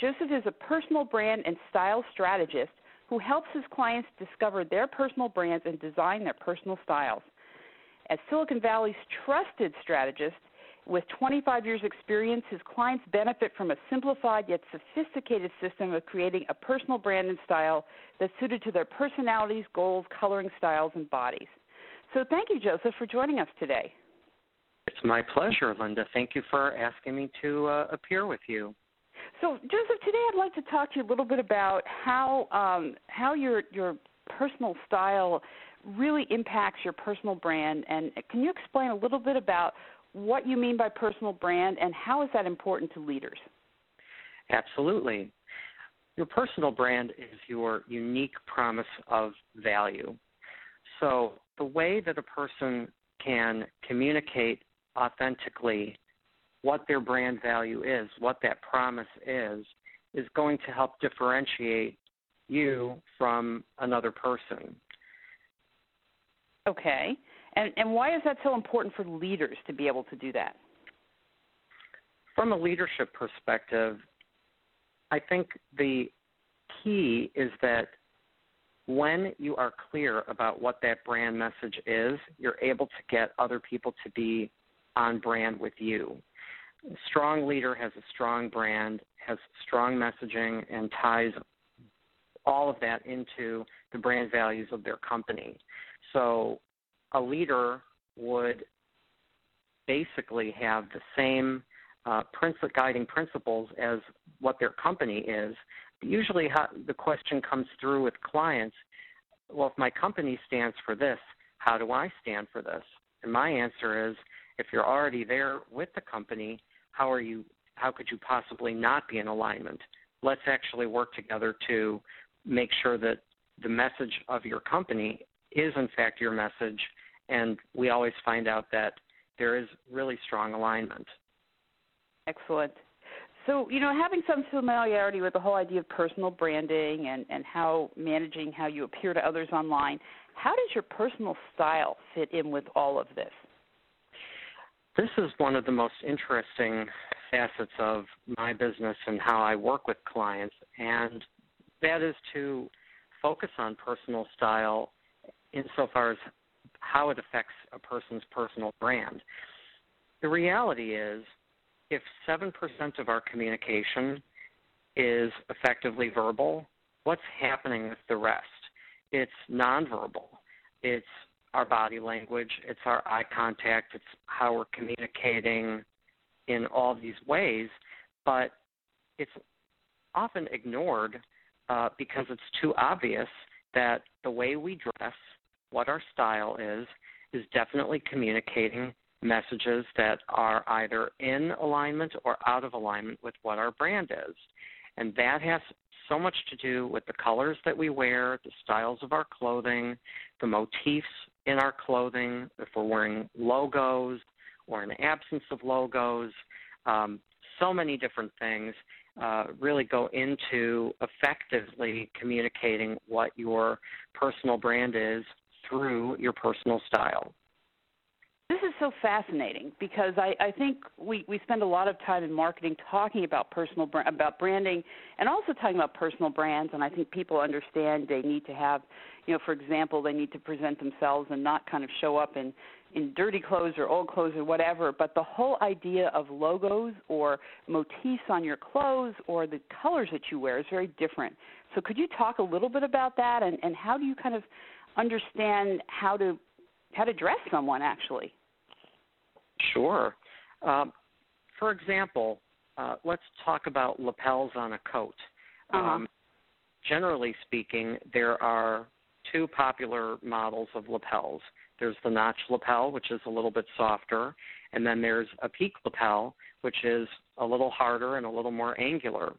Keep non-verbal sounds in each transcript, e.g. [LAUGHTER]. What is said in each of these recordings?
Joseph is a personal brand and style strategist who helps his clients discover their personal brands and design their personal styles. As Silicon Valley's trusted strategist, with 25 years' experience, his clients benefit from a simplified yet sophisticated system of creating a personal brand and style that's suited to their personalities, goals, coloring styles, and bodies. So, thank you, Joseph, for joining us today. It's my pleasure, Linda. Thank you for asking me to uh, appear with you. So, Joseph, today I'd like to talk to you a little bit about how um, how your your personal style really impacts your personal brand, and can you explain a little bit about what you mean by personal brand and how is that important to leaders? Absolutely. Your personal brand is your unique promise of value. So, the way that a person can communicate authentically what their brand value is, what that promise is, is going to help differentiate you from another person. Okay. And and why is that so important for leaders to be able to do that? From a leadership perspective, I think the key is that when you are clear about what that brand message is, you're able to get other people to be on brand with you. Strong leader has a strong brand, has strong messaging, and ties all of that into the brand values of their company. So a leader would basically have the same uh, principle, guiding principles as what their company is. Usually, how, the question comes through with clients well, if my company stands for this, how do I stand for this? And my answer is if you're already there with the company, how are you how could you possibly not be in alignment? Let's actually work together to make sure that the message of your company is in fact your message and we always find out that there is really strong alignment. Excellent. So, you know, having some familiarity with the whole idea of personal branding and, and how managing how you appear to others online, how does your personal style fit in with all of this? This is one of the most interesting facets of my business and how I work with clients, and that is to focus on personal style insofar as how it affects a person's personal brand. The reality is, if 7% of our communication is effectively verbal, what's happening with the rest? It's nonverbal. It's our body language, it's our eye contact, it's how we're communicating in all these ways, but it's often ignored uh, because it's too obvious that the way we dress, what our style is, is definitely communicating messages that are either in alignment or out of alignment with what our brand is. And that has so much to do with the colors that we wear, the styles of our clothing, the motifs in our clothing, if we're wearing logos or an absence of logos. Um, so many different things uh, really go into effectively communicating what your personal brand is through your personal style. This is so fascinating because I, I think we, we spend a lot of time in marketing talking about personal about branding and also talking about personal brands and I think people understand they need to have you know for example they need to present themselves and not kind of show up in in dirty clothes or old clothes or whatever. But the whole idea of logos or motifs on your clothes or the colors that you wear is very different. So could you talk a little bit about that? And, and how do you kind of understand how to how to dress someone actually. Sure. Um, for example, uh, let's talk about lapels on a coat. Uh-huh. Um, generally speaking, there are two popular models of lapels. There's the notch lapel, which is a little bit softer, and then there's a peak lapel, which is a little harder and a little more angular.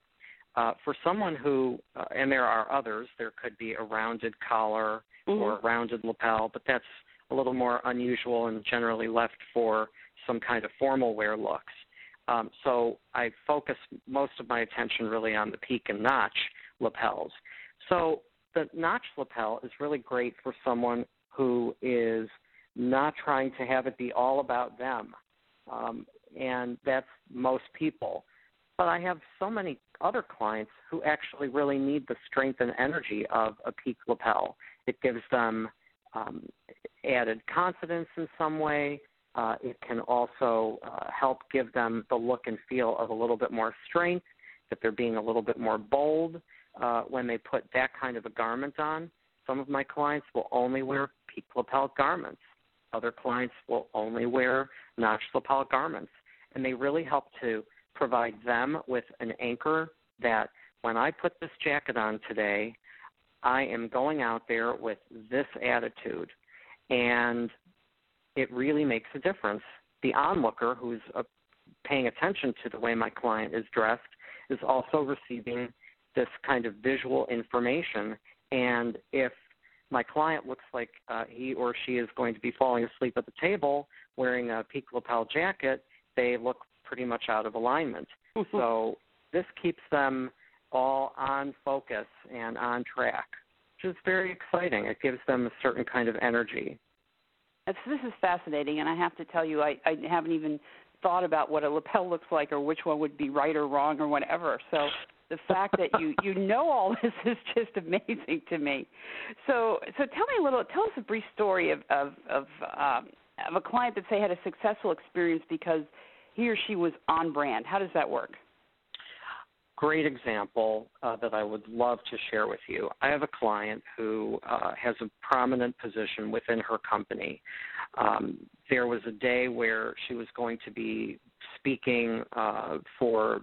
uh, for someone who, uh, and there are others, there could be a rounded collar mm-hmm. or a rounded lapel, but that's a little more unusual and generally left for some kind of formal wear looks. Um, so I focus most of my attention really on the peak and notch lapels. So the notch lapel is really great for someone who is not trying to have it be all about them. Um, and that's most people. But I have so many other clients who actually really need the strength and energy of a peak lapel. It gives them um, added confidence in some way. Uh, it can also uh, help give them the look and feel of a little bit more strength, that they're being a little bit more bold uh, when they put that kind of a garment on. Some of my clients will only wear peak lapel garments. Other clients will only wear notch lapel garments. And they really help to provide them with an anchor that when I put this jacket on today, I am going out there with this attitude. And it really makes a difference. The onlooker who's uh, paying attention to the way my client is dressed is also receiving this kind of visual information. And if my client looks like uh, he or she is going to be falling asleep at the table wearing a peak lapel jacket, they look pretty much out of alignment. so this keeps them all on focus and on track, which is very exciting. It gives them a certain kind of energy. This is fascinating, and I have to tell you, I, I haven't even thought about what a lapel looks like or which one would be right or wrong or whatever. So the fact that you you know all [LAUGHS] this is just amazing to me. So so tell me a little. Tell us a brief story of of of, um, of a client that say had a successful experience because he or she was on brand. How does that work? Great example uh, that I would love to share with you. I have a client who uh, has a prominent position within her company. Um, there was a day where she was going to be speaking uh, for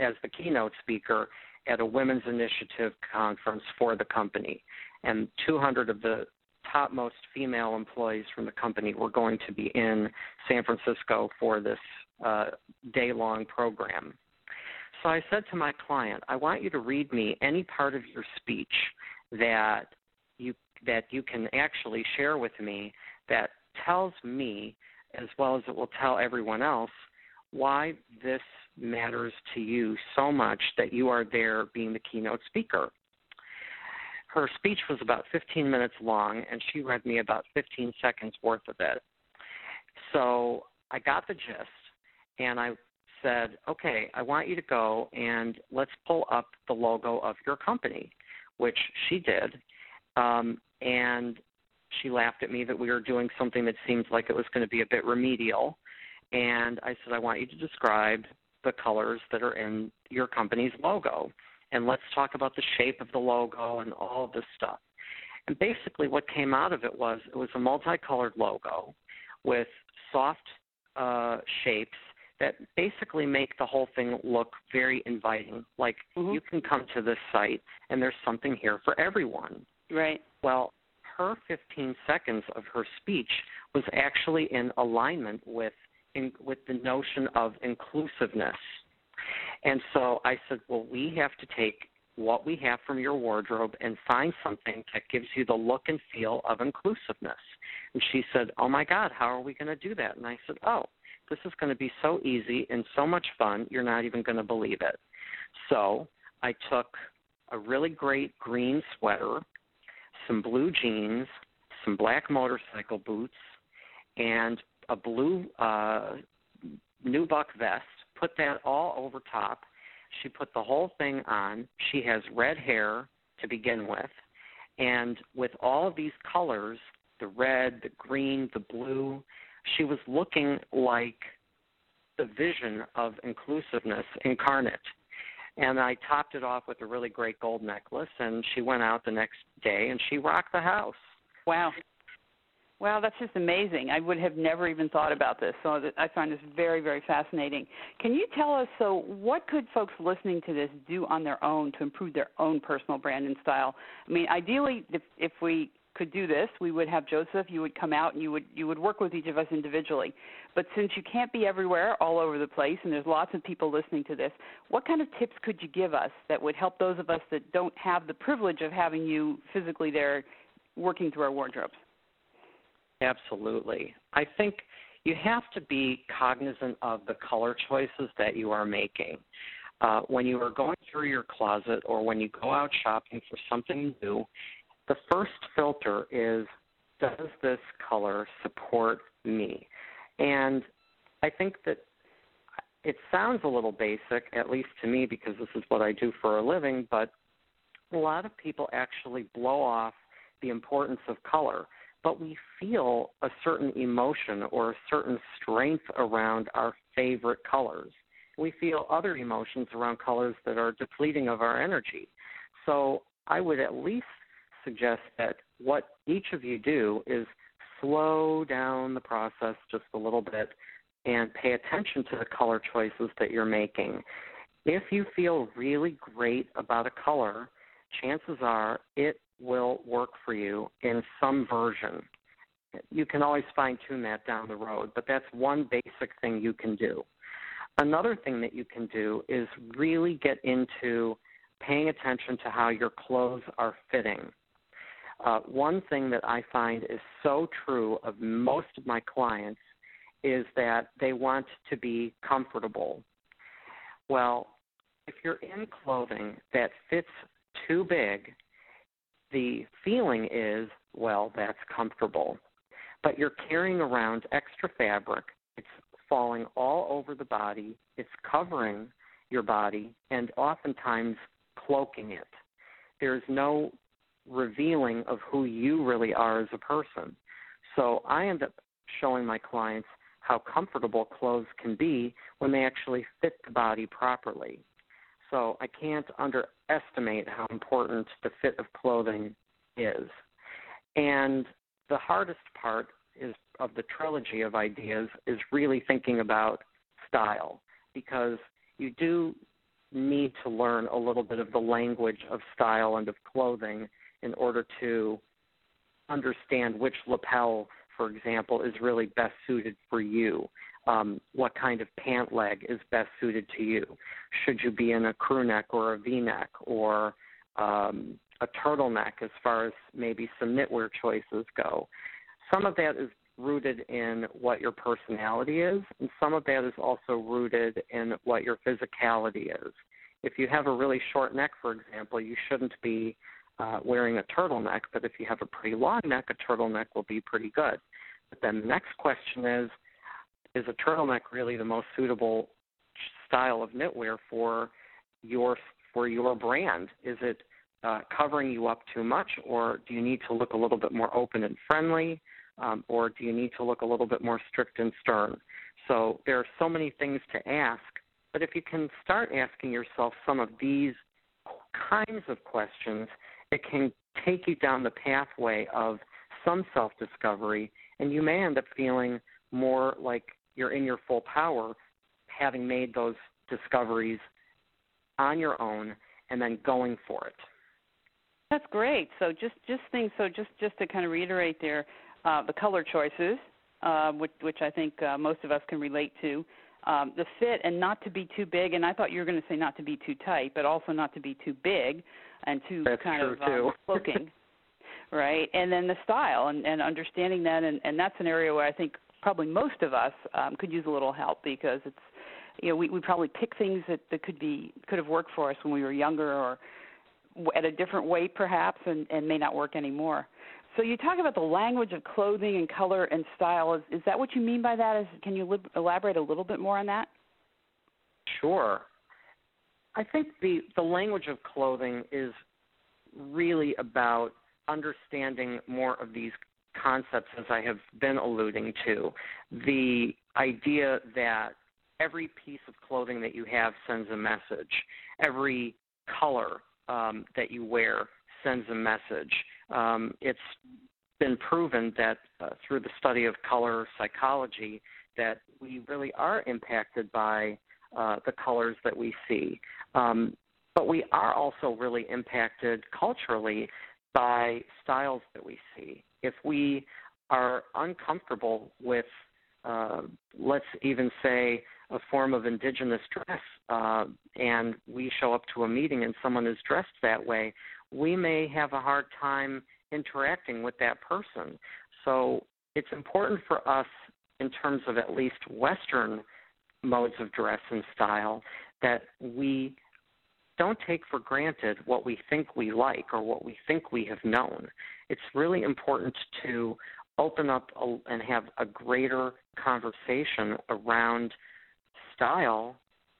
as the keynote speaker at a women's initiative conference for the company, and 200 of the topmost female employees from the company were going to be in San Francisco for this uh, day long program. So I said to my client, I want you to read me any part of your speech that you that you can actually share with me that tells me as well as it will tell everyone else why this matters to you so much that you are there being the keynote speaker. Her speech was about 15 minutes long, and she read me about 15 seconds worth of it. So I got the gist, and I said, okay, I want you to go and let's pull up the logo of your company, which she did. Um, and she laughed at me that we were doing something that seemed like it was going to be a bit remedial. And I said, I want you to describe the colors that are in your company's logo. And let's talk about the shape of the logo and all of this stuff. And basically, what came out of it was it was a multicolored logo with soft uh, shapes that basically make the whole thing look very inviting. Like mm-hmm. you can come to this site and there's something here for everyone. Right. Well, her 15 seconds of her speech was actually in alignment with in, with the notion of inclusiveness. And so I said, well, we have to take what we have from your wardrobe and find something that gives you the look and feel of inclusiveness. And she said, oh my God, how are we going to do that? And I said, oh, this is going to be so easy and so much fun, you're not even going to believe it. So I took a really great green sweater, some blue jeans, some black motorcycle boots, and a blue uh, nubuck vest, put that all over top. She put the whole thing on. She has red hair to begin with. And with all of these colors, the red, the green, the blue, she was looking like the vision of inclusiveness incarnate. And I topped it off with a really great gold necklace, and she went out the next day and she rocked the house. Wow. Wow, that's just amazing. I would have never even thought about this. So I find this very, very fascinating. Can you tell us, so what could folks listening to this do on their own to improve their own personal brand and style? I mean, ideally, if, if we could do this, we would have Joseph. You would come out and you would you would work with each of us individually. But since you can't be everywhere, all over the place, and there's lots of people listening to this, what kind of tips could you give us that would help those of us that don't have the privilege of having you physically there, working through our wardrobes? Absolutely. I think you have to be cognizant of the color choices that you are making. Uh, when you are going through your closet or when you go out shopping for something new, the first filter is does this color support me? And I think that it sounds a little basic, at least to me, because this is what I do for a living, but a lot of people actually blow off the importance of color. But we feel a certain emotion or a certain strength around our favorite colors. We feel other emotions around colors that are depleting of our energy. So I would at least suggest that what each of you do is slow down the process just a little bit and pay attention to the color choices that you're making. If you feel really great about a color, chances are it will work for you in some version. You can always fine tune that down the road, but that's one basic thing you can do. Another thing that you can do is really get into paying attention to how your clothes are fitting. Uh, one thing that I find is so true of most of my clients is that they want to be comfortable. Well, if you're in clothing that fits too big, the feeling is, well, that's comfortable. But you're carrying around extra fabric. It's falling all over the body, it's covering your body, and oftentimes cloaking it. There's no revealing of who you really are as a person. So I end up showing my clients how comfortable clothes can be when they actually fit the body properly. So I can't underestimate how important the fit of clothing is. And the hardest part is of the trilogy of ideas is really thinking about style because you do need to learn a little bit of the language of style and of clothing in order to understand which lapel, for example, is really best suited for you. Um, what kind of pant leg is best suited to you? Should you be in a crew neck or a V neck or um, a turtleneck as far as maybe some knitwear choices go? Some of that is rooted in what your personality is, and some of that is also rooted in what your physicality is. If you have a really short neck, for example, you shouldn't be uh, wearing a turtleneck, but if you have a pretty long neck, a turtleneck will be pretty good. But then the next question is is a turtleneck really the most suitable style of knitwear for your for your brand? Is it uh, covering you up too much, or do you need to look a little bit more open and friendly, um, or do you need to look a little bit more strict and stern? So there are so many things to ask, but if you can start asking yourself some of these kinds of questions, it can take you down the pathway of some self discovery, and you may end up feeling more like you're in your full power, having made those discoveries on your own and then going for it. That's great. So just just things. So just just to kind of reiterate there, uh, the color choices, uh, which which I think uh, most of us can relate to, um, the fit and not to be too big. And I thought you were going to say not to be too tight, but also not to be too big and too That's kind of um, [LAUGHS] cloaking. right, and then the style and, and understanding that, and, and that's an area where I think probably most of us um, could use a little help because it's you know we, we probably pick things that, that could be could have worked for us when we were younger or at a different weight perhaps and, and may not work anymore. So you talk about the language of clothing and color and style. Is, is that what you mean by that? Is, can you elaborate a little bit more on that? Sure. I think the, the language of clothing is really about understanding more of these concepts as I have been alluding to. The idea that every piece of clothing that you have sends a message, every color um, that you wear sends a message. Um, it's been proven that uh, through the study of color psychology that we really are impacted by uh, the colors that we see. Um, but we are also really impacted culturally by styles that we see. If we are uncomfortable with, uh, let's even say, a form of indigenous dress, uh, and we show up to a meeting and someone is dressed that way, we may have a hard time interacting with that person. So it's important for us, in terms of at least Western modes of dress and style, that we don't take for granted what we think we like or what we think we have known. It's really important to open up a, and have a greater conversation around style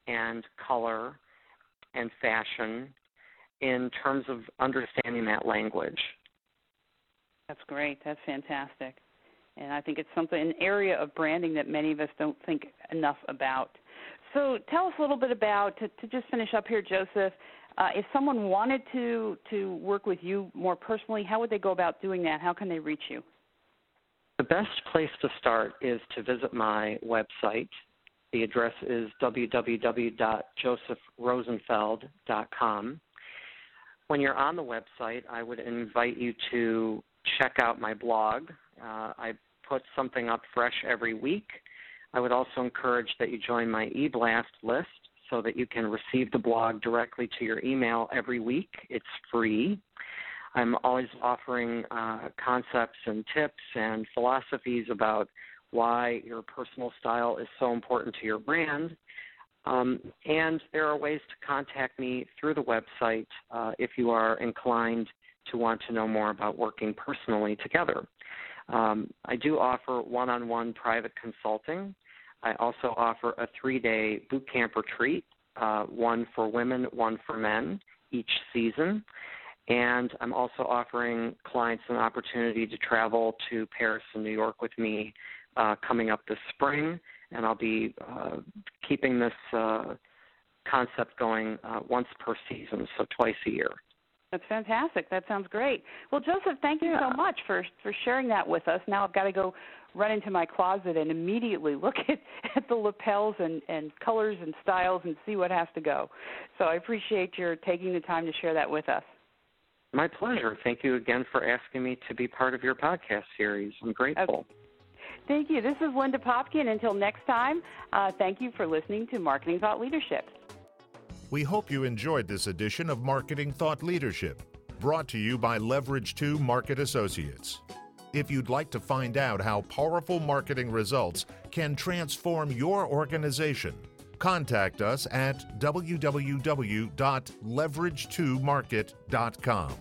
and color and fashion in terms of understanding that language. That's great. That's fantastic. And I think it's something an area of branding that many of us don't think enough about. So tell us a little bit about to, to just finish up here, Joseph. Uh, if someone wanted to to work with you more personally, how would they go about doing that? How can they reach you? The best place to start is to visit my website. The address is www.josephrosenfeld.com. When you're on the website, I would invite you to check out my blog. Uh, I put something up fresh every week. I would also encourage that you join my e-blast list so that you can receive the blog directly to your email every week. It's free. I'm always offering uh, concepts and tips and philosophies about why your personal style is so important to your brand. Um, and there are ways to contact me through the website uh, if you are inclined to want to know more about working personally together. Um, I do offer one on one private consulting. I also offer a three day boot camp retreat, uh, one for women, one for men, each season. And I'm also offering clients an opportunity to travel to Paris and New York with me uh, coming up this spring. And I'll be uh, keeping this uh, concept going uh, once per season, so twice a year. That's fantastic. That sounds great. Well, Joseph, thank you yeah. so much for for sharing that with us. Now I've got to go run into my closet and immediately [LAUGHS] look at, at the lapels and, and colors and styles and see what has to go. So I appreciate your taking the time to share that with us. My pleasure. Thank you again for asking me to be part of your podcast series. I'm grateful. Okay. Thank you. This is Linda Popky. Until next time, uh, thank you for listening to Marketing Thought Leadership. We hope you enjoyed this edition of Marketing Thought Leadership, brought to you by Leverage 2 Market Associates. If you'd like to find out how powerful marketing results can transform your organization, contact us at www.leverage2market.com.